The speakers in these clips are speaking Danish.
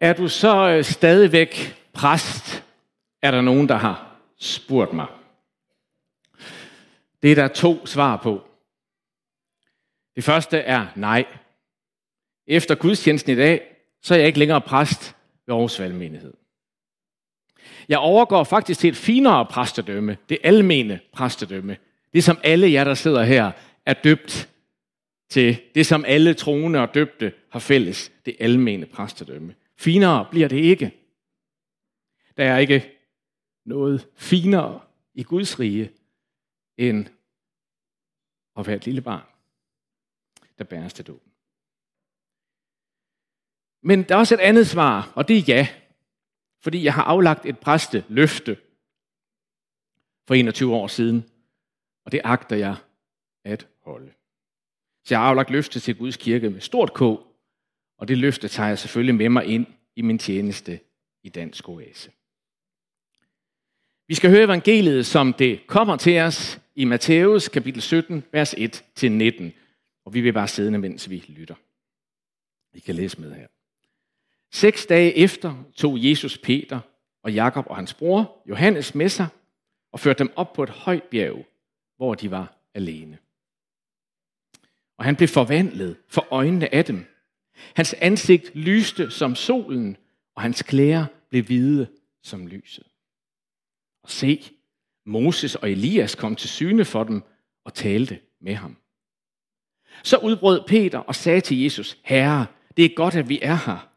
Er du så øh, stadigvæk præst? Er der nogen, der har spurgt mig. Det er der to svar på. Det første er nej. Efter gudstjenesten i dag, så er jeg ikke længere præst ved Aarhus Valgmenighed. Jeg overgår faktisk til et finere præstedømme, det almene præstedømme. Det som alle jer, der sidder her, er døbt til. Det som alle troende og døbte har fælles, det almene præstedømme. Finere bliver det ikke. Der er ikke noget finere i Guds rige, end at være et lille barn, der bæres til dåben. Men der er også et andet svar, og det er ja. Fordi jeg har aflagt et præste løfte for 21 år siden, og det agter jeg at holde. Så jeg har aflagt løfte til Guds kirke med stort K, og det løfte tager jeg selvfølgelig med mig ind i min tjeneste i Dansk Oase. Vi skal høre evangeliet, som det kommer til os i Matthæus kapitel 17, vers 1-19. Og vi vil bare sidde, mens vi lytter. Vi kan læse med her. Seks dage efter tog Jesus Peter og Jakob og hans bror Johannes med sig og førte dem op på et højt bjerg, hvor de var alene. Og han blev forvandlet for øjnene af dem. Hans ansigt lyste som solen, og hans klæder blev hvide som lyset. Og se, Moses og Elias kom til syne for dem og talte med ham. Så udbrød Peter og sagde til Jesus, Herre, det er godt, at vi er her.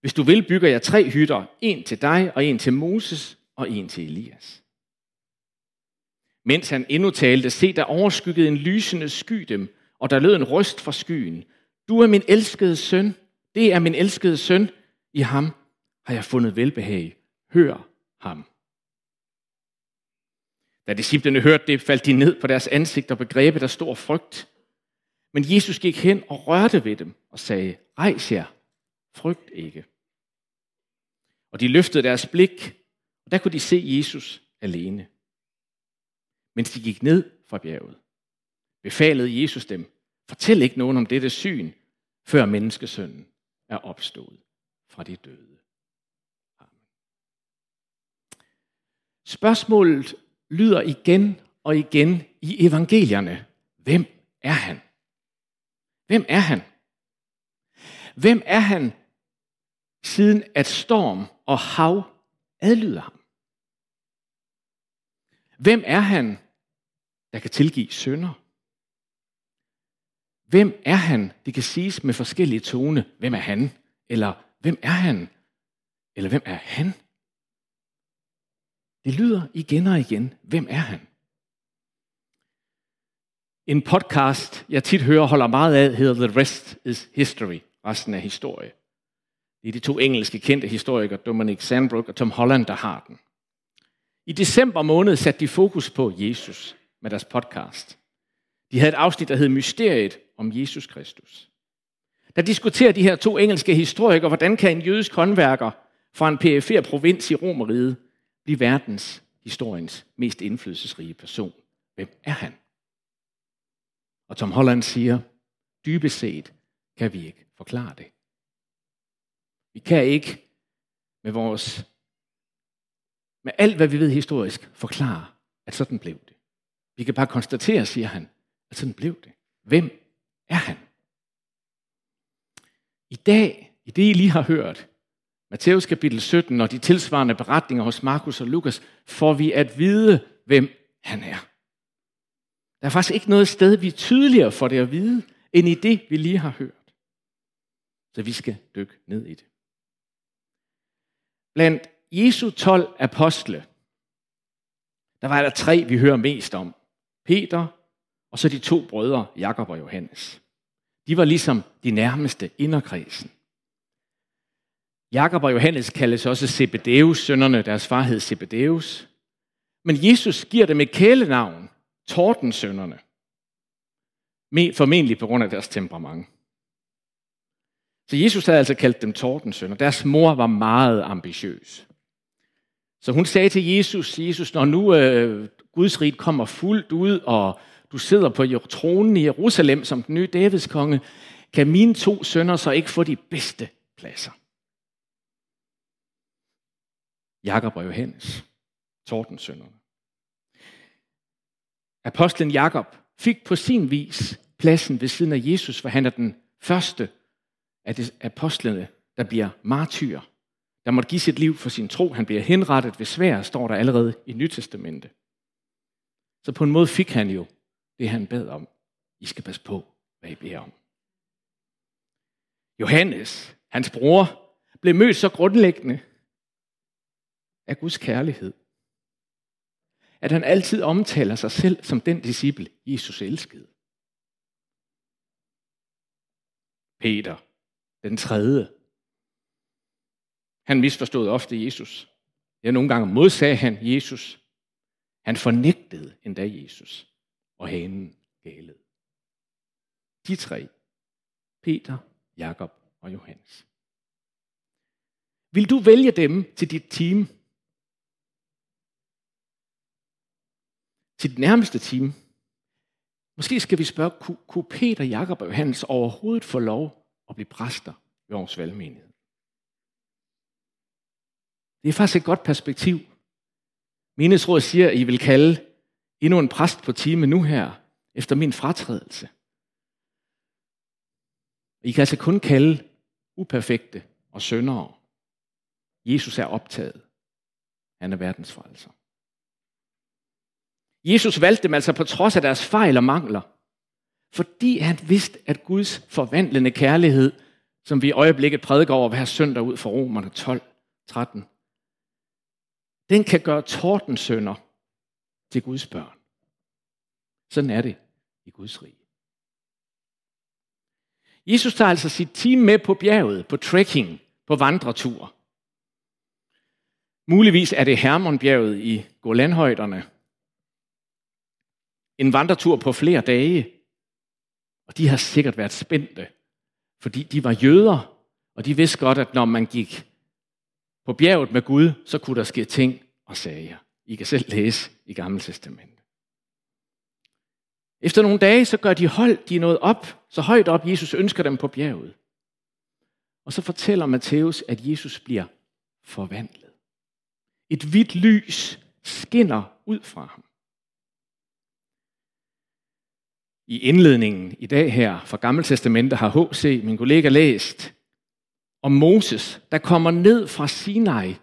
Hvis du vil, bygger jeg tre hytter. En til dig, og en til Moses, og en til Elias. Mens han endnu talte, se, der overskyggede en lysende sky dem, og der lød en røst fra skyen. Du er min elskede søn. Det er min elskede søn. I ham har jeg fundet velbehag. Hør ham. Da disciplene hørte det, faldt de ned på deres ansigter og begrebet der stor frygt. Men Jesus gik hen og rørte ved dem og sagde, rejs jer, frygt ikke. Og de løftede deres blik, og der kunne de se Jesus alene. Mens de gik ned fra bjerget, befalede Jesus dem, fortæl ikke nogen om dette syn, før menneskesønnen er opstået fra de døde. Amen. Spørgsmålet lyder igen og igen i evangelierne. Hvem er han? Hvem er han? Hvem er han, siden at storm og hav adlyder ham? Hvem er han, der kan tilgive synder? Hvem er han? Det kan siges med forskellige tone. Hvem er han? Eller hvem er han? Eller hvem er han? Det lyder igen og igen. Hvem er han? En podcast, jeg tit hører, holder meget af, hedder The Rest is History. Resten er historie. Det er de to engelske kendte historikere, Dominic Sandbrook og Tom Holland, der har den. I december måned satte de fokus på Jesus med deres podcast. De havde et afsnit, der hed Mysteriet om Jesus Kristus. Der diskuterer de her to engelske historikere, hvordan kan en jødisk håndværker fra en perifer provins i Romeriet blive verdens historiens mest indflydelsesrige person. Hvem er han? Og Tom Holland siger, dybest set kan vi ikke forklare det. Vi kan ikke med vores med alt, hvad vi ved historisk, forklare, at sådan blev det. Vi kan bare konstatere, siger han, at sådan blev det. Hvem er han? I dag, i det I lige har hørt, Matthæus kapitel 17 og de tilsvarende beretninger hos Markus og Lukas, får vi at vide, hvem han er. Der er faktisk ikke noget sted, vi tydeligere får det at vide, end i det, vi lige har hørt. Så vi skal dykke ned i det. Blandt Jesu 12 apostle, der var der tre, vi hører mest om. Peter, og så de to brødre, Jakob og Johannes. De var ligesom de nærmeste inderkredsen. Jakob og Johannes kaldes også Zebedeus sønnerne, deres far hed Zebedeus. Men Jesus giver dem et kælenavn, Tordensønnerne. Formentlig på grund af deres temperament. Så Jesus havde altså kaldt dem Tordensønner. Deres mor var meget ambitiøs. Så hun sagde til Jesus, Jesus, når nu øh, Guds rige kommer fuldt ud, og du sidder på tronen i Jerusalem som den nye Davids konge, kan mine to sønner så ikke få de bedste pladser? Jakob og Johannes, tordensønderne. Apostlen Jakob fik på sin vis pladsen ved siden af Jesus, for han er den første af de apostlene, der bliver martyr, der måtte give sit liv for sin tro. Han bliver henrettet ved svær, står der allerede i Nytestamentet. Så på en måde fik han jo det, han bad om. I skal passe på, hvad I beder om. Johannes, hans bror, blev mødt så grundlæggende af Guds kærlighed, at han altid omtaler sig selv som den disciple, Jesus elskede. Peter, den tredje, han misforstod ofte Jesus. Ja, nogle gange modsagde han Jesus. Han fornægtede endda Jesus, og hanen galede. De tre, Peter, Jakob og Johannes. Vil du vælge dem til dit team? Til dit nærmeste team? Måske skal vi spørge, kunne Peter, Jakob og Johannes overhovedet få lov at blive præster ved vores valgmenighed? Det er faktisk et godt perspektiv. Menighedsrådet siger, at I vil kalde endnu en præst på time nu her, efter min fratrædelse. I kan altså kun kalde uperfekte og syndere. Jesus er optaget. Han er verdens frelser. Jesus valgte dem altså på trods af deres fejl og mangler, fordi han vidste, at Guds forvandlende kærlighed, som vi i øjeblikket prædiker over hver søndag ud for Romerne 12, 13, den kan gøre tordensønder til Guds børn. Sådan er det i Guds rige. Jesus tager altså sit team med på bjerget, på trekking, på vandretur. Muligvis er det Hermonbjerget i Golanhøjderne. En vandretur på flere dage. Og de har sikkert været spændte, fordi de var jøder, og de vidste godt, at når man gik på bjerget med Gud, så kunne der ske ting og sager. I kan selv læse i Gamle Testament. Efter nogle dage, så gør de hold, de er nået op, så højt op, Jesus ønsker dem på bjerget. Og så fortæller Matthæus, at Jesus bliver forvandlet. Et hvidt lys skinner ud fra ham. I indledningen i dag her fra Gamle Testamente har H.C., min kollega, læst om Moses, der kommer ned fra Sinai.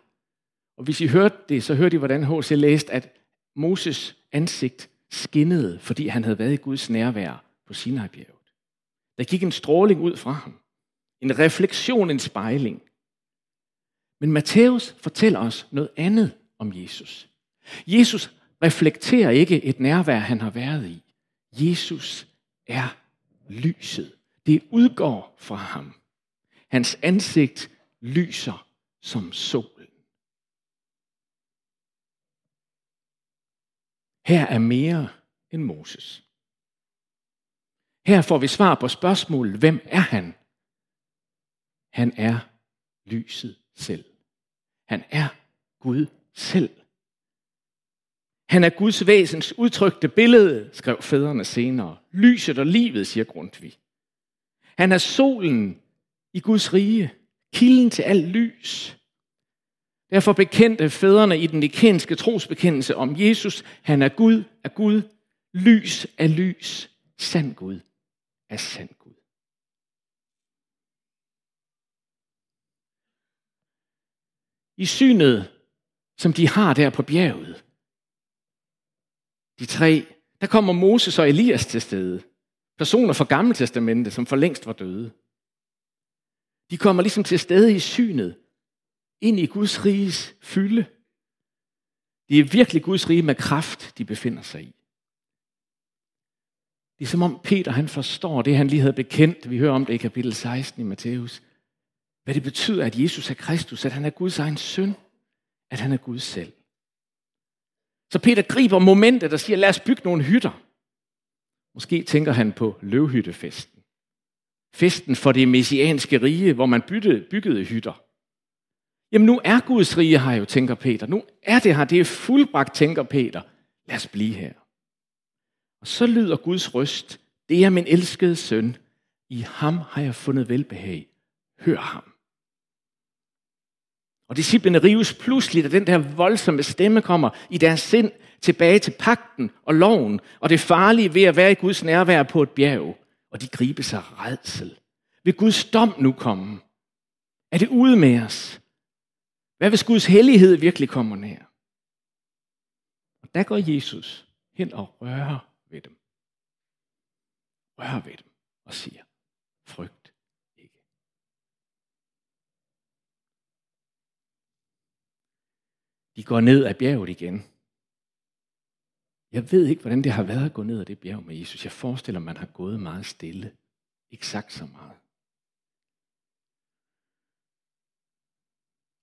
Og hvis I hørte det, så hørte I, hvordan H.C. læste, at Moses ansigt skinnede, fordi han havde været i Guds nærvær på Sinai-bjerget. Der gik en stråling ud fra ham. En refleksion, en spejling. Men Matthæus fortæller os noget andet om Jesus. Jesus reflekterer ikke et nærvær, han har været i. Jesus er lyset. Det udgår fra ham. Hans ansigt lyser som sol. Her er mere end Moses. Her får vi svar på spørgsmålet, hvem er han? Han er lyset selv. Han er Gud selv. Han er Guds væsens udtrykte billede, skrev fædrene senere. Lyset og livet, siger Grundtvig. Han er solen i Guds rige, kilden til alt lys. Derfor bekendte fædrene i den nikenske trosbekendelse om Jesus, han er Gud er Gud, lys er lys, sand Gud er sand Gud. I synet, som de har der på bjerget, de tre, der kommer Moses og Elias til stede. Personer fra Gamle Testamente, som for længst var døde. De kommer ligesom til stede i synet, ind i Guds riges fylde. Det er virkelig Guds rige med kraft, de befinder sig i. Det er som om Peter han forstår det, han lige havde bekendt. Vi hører om det i kapitel 16 i Matthæus. Hvad det betyder, at Jesus er Kristus, at han er Guds egen søn, at han er Gud selv. Så Peter griber momentet og siger, lad os bygge nogle hytter. Måske tænker han på løvhyttefesten. Festen for det messianske rige, hvor man bytte, byggede hytter. Jamen nu er Guds rige her jo, tænker Peter. Nu er det her, det er fuldbragt, tænker Peter. Lad os blive her. Og så lyder Guds røst, det er min elskede søn. I ham har jeg fundet velbehag. Hør ham. Og disciplene rives pludselig, da den der voldsomme stemme kommer i deres sind tilbage til pakten og loven, og det farlige ved at være i Guds nærvær på et bjerg. Og de griber sig redsel. Vil Guds dom nu komme? Er det ude med os? Hvad hvis Guds hellighed virkelig kommer nær? Og der går Jesus hen og rører ved dem. Rører ved dem og siger, frygt ikke. De går ned ad bjerget igen. Jeg ved ikke, hvordan det har været at gå ned ad det bjerg med Jesus. Jeg forestiller mig, man har gået meget stille. Ikke sagt så meget.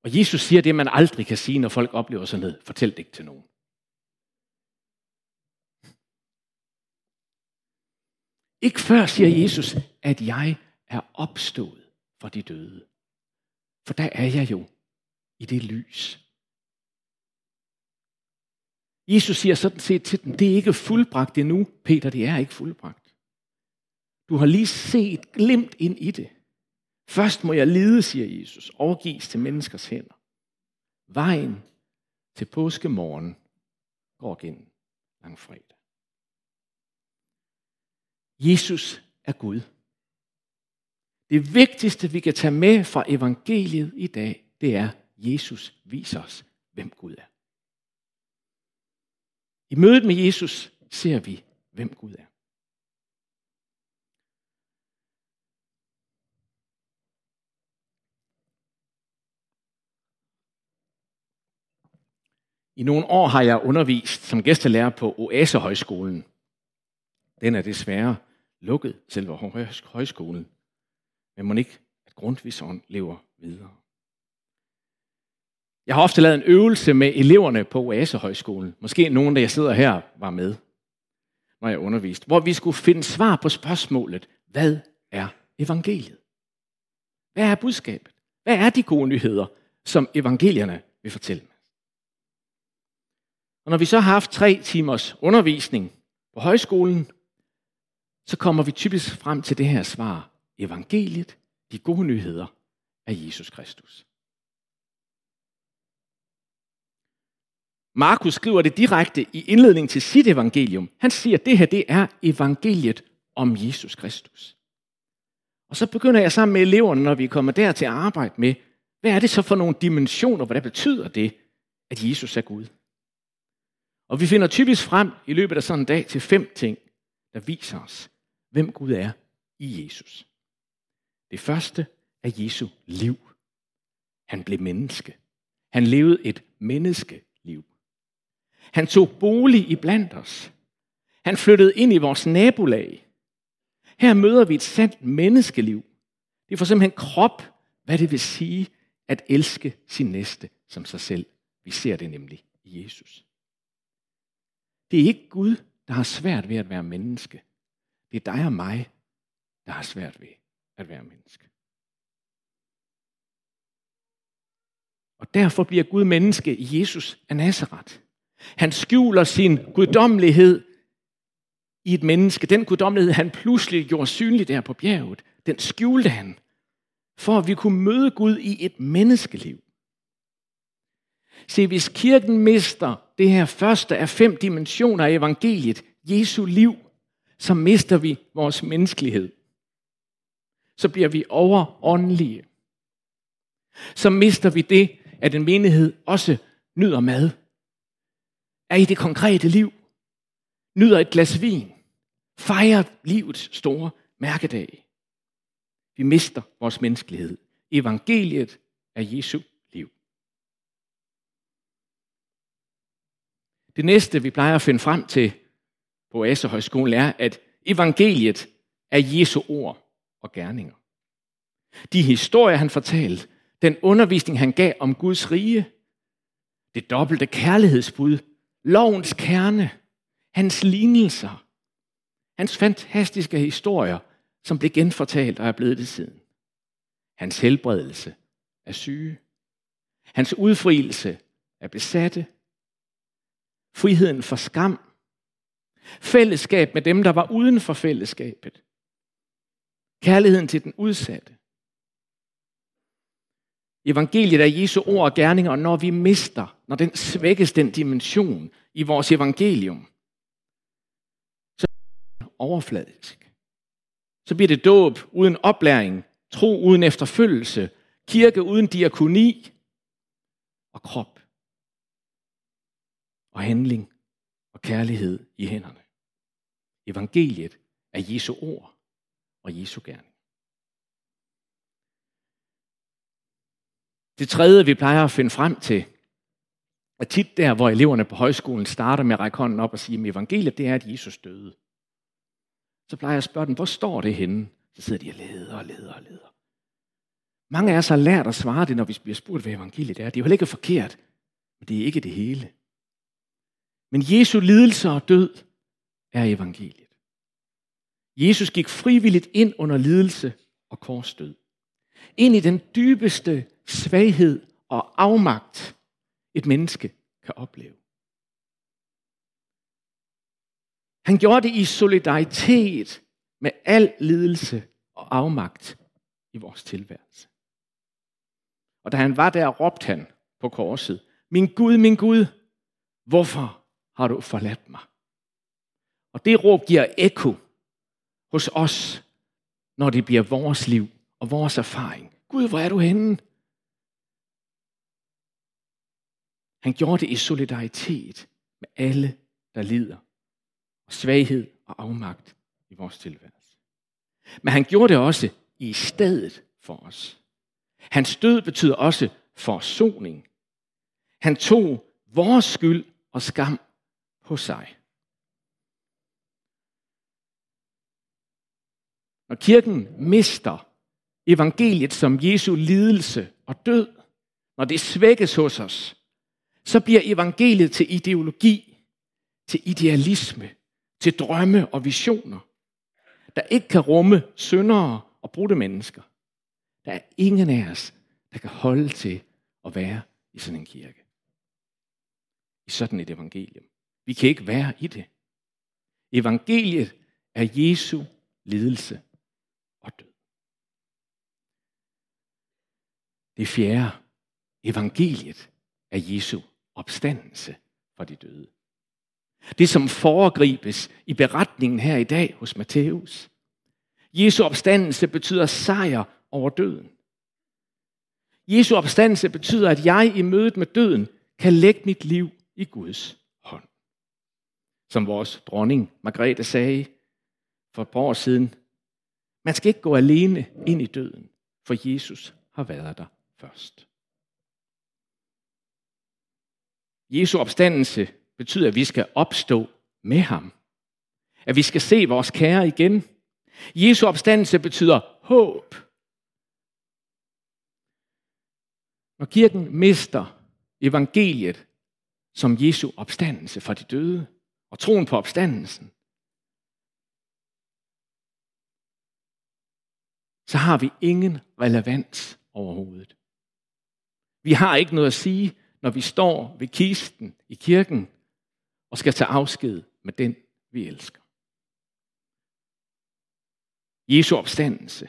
Og Jesus siger det, man aldrig kan sige, når folk oplever sådan noget. Fortæl det ikke til nogen. Ikke før siger Jesus, at jeg er opstået for de døde. For der er jeg jo i det lys. Jesus siger sådan set til dem, det er ikke fuldbragt endnu, Peter, det er ikke fuldbragt. Du har lige set glimt ind i det. Først må jeg lide, siger Jesus, overgives til menneskers hænder. Vejen til påskemorgen går gennem langfredag. Jesus er Gud. Det vigtigste, vi kan tage med fra evangeliet i dag, det er, Jesus viser os, hvem Gud er. I mødet med Jesus ser vi, hvem Gud er. I nogle år har jeg undervist som gæstelærer på Oasehøjskolen. Den er desværre lukket, selve højskolen. Men må ikke, at Grundtvigson lever videre. Jeg har ofte lavet en øvelse med eleverne på Oasehøjskolen. Måske nogen, der jeg sidder her, var med, når jeg underviste. Hvor vi skulle finde svar på spørgsmålet, hvad er evangeliet? Hvad er budskabet? Hvad er de gode nyheder, som evangelierne vil fortælle mig? Og når vi så har haft tre timers undervisning på højskolen, så kommer vi typisk frem til det her svar. Evangeliet, de gode nyheder af Jesus Kristus. Markus skriver det direkte i indledning til sit evangelium. Han siger, at det her det er evangeliet om Jesus Kristus. Og så begynder jeg sammen med eleverne, når vi kommer der til at arbejde med, hvad er det så for nogle dimensioner, hvad betyder det, at Jesus er Gud? Og vi finder typisk frem i løbet af sådan en dag til fem ting, der viser os, hvem Gud er i Jesus. Det første er Jesu liv. Han blev menneske. Han levede et menneskeliv. Han tog bolig i blandt os. Han flyttede ind i vores nabolag. Her møder vi et sandt menneskeliv. Det får simpelthen krop, hvad det vil sige at elske sin næste som sig selv. Vi ser det nemlig i Jesus. Det er ikke Gud, der har svært ved at være menneske. Det er dig og mig, der har svært ved at være menneske. Og derfor bliver Gud menneske i Jesus af Nazareth. Han skjuler sin guddommelighed i et menneske. Den guddommelighed, han pludselig gjorde synlig der på bjerget, den skjulte han, for at vi kunne møde Gud i et menneskeliv. Se, hvis kirken mister det her første af fem dimensioner af evangeliet, Jesu liv, så mister vi vores menneskelighed. Så bliver vi overåndelige. Så mister vi det, at en menighed også nyder mad. Er i det konkrete liv. Nyder et glas vin. Fejrer livets store mærkedag. Vi mister vores menneskelighed. Evangeliet er Jesu Det næste, vi plejer at finde frem til på Asehøjskolen, er, at evangeliet er Jesu ord og gerninger. De historier, han fortalte, den undervisning, han gav om Guds rige, det dobbelte kærlighedsbud, lovens kerne, hans lignelser, hans fantastiske historier, som blev genfortalt og er blevet det siden. Hans helbredelse af syge, hans udfrielse af besatte, friheden for skam, fællesskab med dem, der var uden for fællesskabet, kærligheden til den udsatte. Evangeliet er Jesu ord og gerninger, og når vi mister, når den svækkes den dimension i vores evangelium, så bliver det overfladisk. Så bliver det dåb uden oplæring, tro uden efterfølgelse, kirke uden diakoni og krop og handling og kærlighed i hænderne. Evangeliet er Jesu ord og Jesu gerning. Det tredje, vi plejer at finde frem til, er tit der, hvor eleverne på højskolen starter med at række hånden op og sige, at evangeliet det er, at Jesus døde. Så plejer jeg at spørge dem, hvor står det henne? Så sidder de og leder og leder og leder. Mange af os har lært at svare det, når vi bliver spurgt, hvad evangeliet er. Det er jo heller ikke forkert, men det er ikke det hele. Men Jesu lidelse og død er evangeliet. Jesus gik frivilligt ind under lidelse og korsdød. Ind i den dybeste svaghed og afmagt, et menneske kan opleve. Han gjorde det i solidaritet med al lidelse og afmagt i vores tilværelse. Og da han var der, råbte han på korset, min Gud, min Gud, hvorfor har du forladt mig? Og det råb giver ekko hos os, når det bliver vores liv og vores erfaring. Gud, hvor er du henne? Han gjorde det i solidaritet med alle, der lider. Og svaghed og afmagt i vores tilværelse. Men han gjorde det også i stedet for os. Hans død betyder også forsoning. Han tog vores skyld og skam hos sig. Når kirken mister evangeliet som Jesu lidelse og død, når det svækkes hos os, så bliver evangeliet til ideologi, til idealisme, til drømme og visioner, der ikke kan rumme syndere og brudte mennesker. Der er ingen af os, der kan holde til at være i sådan en kirke. I sådan et evangelium. Vi kan ikke være i det. Evangeliet er Jesu lidelse og død. Det fjerde. Evangeliet er Jesu opstandelse fra de døde. Det, som foregribes i beretningen her i dag hos Matthæus. Jesu opstandelse betyder sejr over døden. Jesu opstandelse betyder, at jeg i mødet med døden kan lægge mit liv i Guds. Som vores dronning Margrethe sagde for et par år siden, man skal ikke gå alene ind i døden, for Jesus har været der først. Jesu opstandelse betyder, at vi skal opstå med ham. At vi skal se vores kære igen. Jesu opstandelse betyder håb. Når kirken mister evangeliet som Jesu opstandelse fra de døde og troen på opstandelsen, så har vi ingen relevans overhovedet. Vi har ikke noget at sige, når vi står ved kisten i kirken og skal tage afsked med den, vi elsker. Jesu opstandelse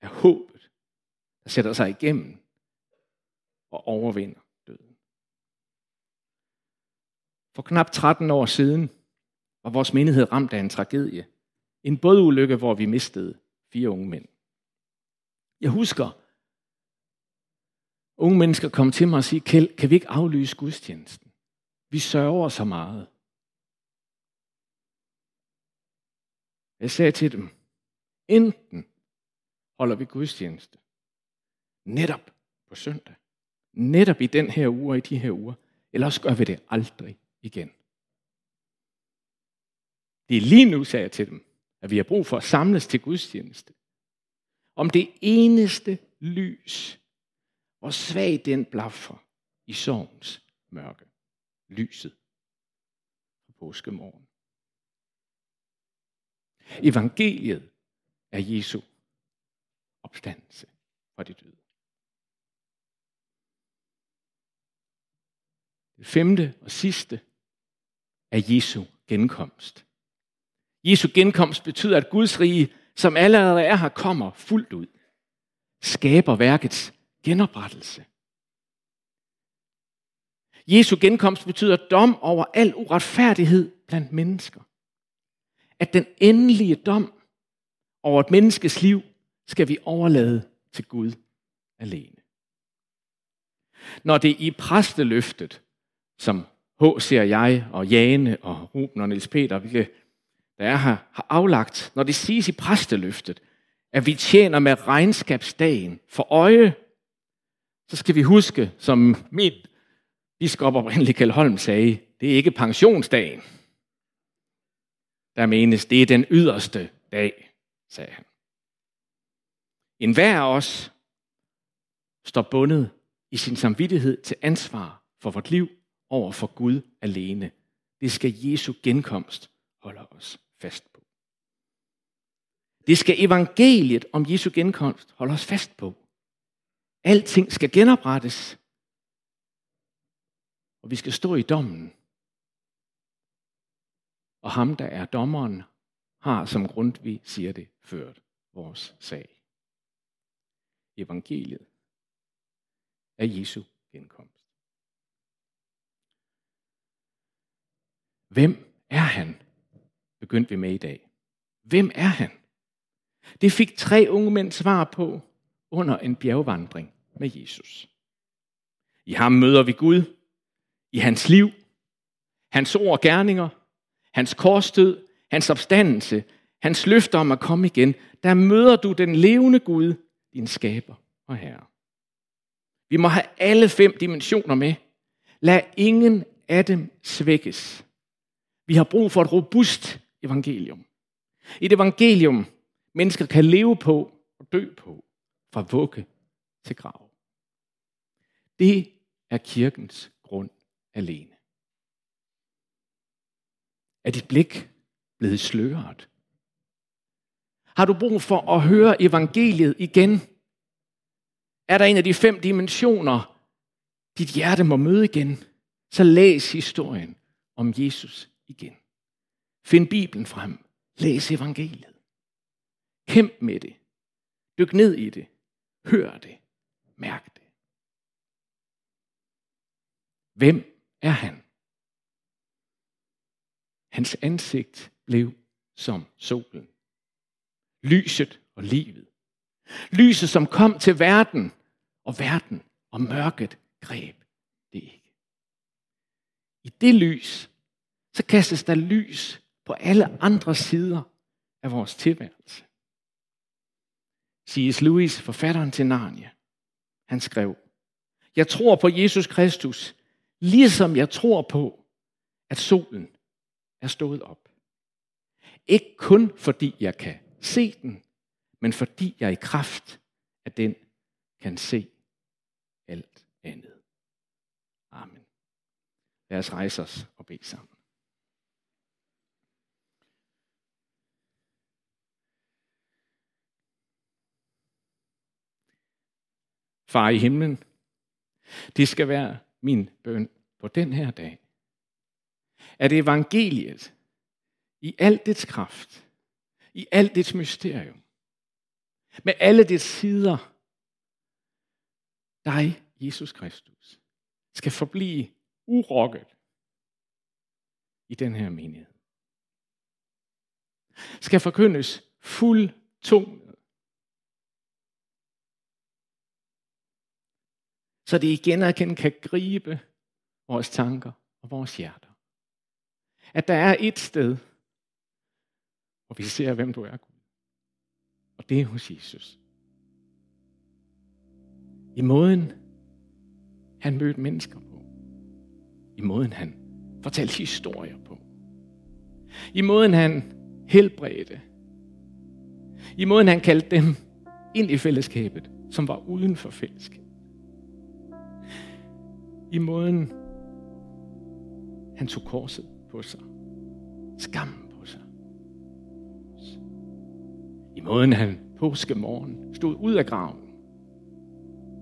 er håbet, der sætter sig igennem og overvinder døden. For knap 13 år siden var vores menighed ramt af en tragedie. En bådulykke, hvor vi mistede fire unge mænd. Jeg husker, unge mennesker kom til mig og sige, Kjeld, kan vi ikke aflyse gudstjenesten? Vi sørger så meget. Jeg sagde til dem, enten holder vi gudstjeneste netop på søndag, netop i den her uge og i de her uger, eller også gør vi det aldrig igen. Det er lige nu, sagde jeg til dem, at vi har brug for at samles til gudstjeneste. Om det eneste lys, hvor svag den blaffer i sorgens mørke. Lyset på påskemorgen. Evangeliet er Jesu opstandelse fra de døde. Det femte og sidste af Jesu genkomst. Jesu genkomst betyder, at Guds rige, som allerede er her, kommer fuldt ud. Skaber værkets genoprettelse. Jesu genkomst betyder dom over al uretfærdighed blandt mennesker. At den endelige dom over et menneskes liv skal vi overlade til Gud alene. Når det i præsteløftet, som H. ser jeg og Jane og Ruben og Niels Peter, hvilke der er her, har aflagt, når det siges i præsteløftet, at vi tjener med regnskabsdagen for øje, så skal vi huske, som min biskop oprindelig Kjell Holm sagde, det er ikke pensionsdagen. Der menes, det er den yderste dag, sagde han. En hver af os står bundet i sin samvittighed til ansvar for vort liv over for Gud alene. Det skal Jesu genkomst holde os fast på. Det skal evangeliet om Jesu genkomst holde os fast på. Alting skal genoprettes. Og vi skal stå i dommen. Og ham, der er dommeren, har, som grund vi siger det, ført vores sag. Evangeliet er Jesu genkomst. Hvem er han? Begyndte vi med i dag. Hvem er han? Det fik tre unge mænd svar på under en bjergvandring med Jesus. I ham møder vi Gud, i hans liv, hans ord og gerninger, hans korsdød, hans opstandelse, hans løfter om at komme igen. Der møder du den levende Gud, din skaber og herre. Vi må have alle fem dimensioner med. Lad ingen af dem svækkes. Vi har brug for et robust evangelium. Et evangelium, mennesker kan leve på og dø på, fra vugge til grav. Det er kirkens grund alene. Er dit blik blevet sløret? Har du brug for at høre evangeliet igen? Er der en af de fem dimensioner, dit hjerte må møde igen? Så læs historien om Jesus igen. Find Bibelen frem. Læs evangeliet. Kæmp med det. Dyk ned i det. Hør det. Mærk det. Hvem er han? Hans ansigt blev som solen. Lyset og livet. Lyset, som kom til verden, og verden og mørket greb det ikke. I det lys, så kastes der lys på alle andre sider af vores tilværelse. C.S. Lewis, forfatteren til Narnia, han skrev, Jeg tror på Jesus Kristus, ligesom jeg tror på, at solen er stået op. Ikke kun fordi jeg kan se den, men fordi jeg i kraft af den kan se alt andet. Amen. Lad os rejse os og bede sammen. Far i himlen, det skal være min bøn på den her dag. At evangeliet i al dets kraft, i alt dets mysterium, med alle dets sider, dig, Jesus Kristus, skal forblive urokket i den her menighed. Skal forkyndes fuld tonet. Så det igen og igen kan gribe vores tanker og vores hjerter. At der er et sted, hvor vi ser, hvem du er, Gud. Og det er hos Jesus. I måden, han mødte mennesker på. I måden, han fortalte historier på. I måden, han helbredte. I måden, han kaldte dem ind i fællesskabet, som var uden for fællesskabet. I måden, han tog korset på sig. Skam på sig. I måden han påskemorgen stod ud af graven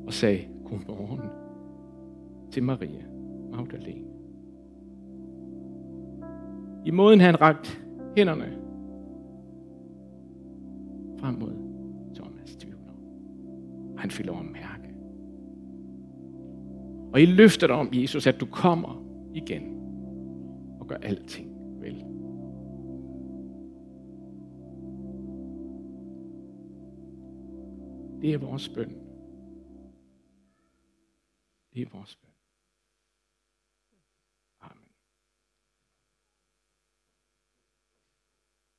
og sagde godmorgen til Maria Magdalene. I måden han rakte hænderne frem mod Thomas tvivler. Han fik lov at mærke og i løfter dig om, Jesus, at du kommer igen og gør alting vel. Det er vores bøn. Det er vores bøn.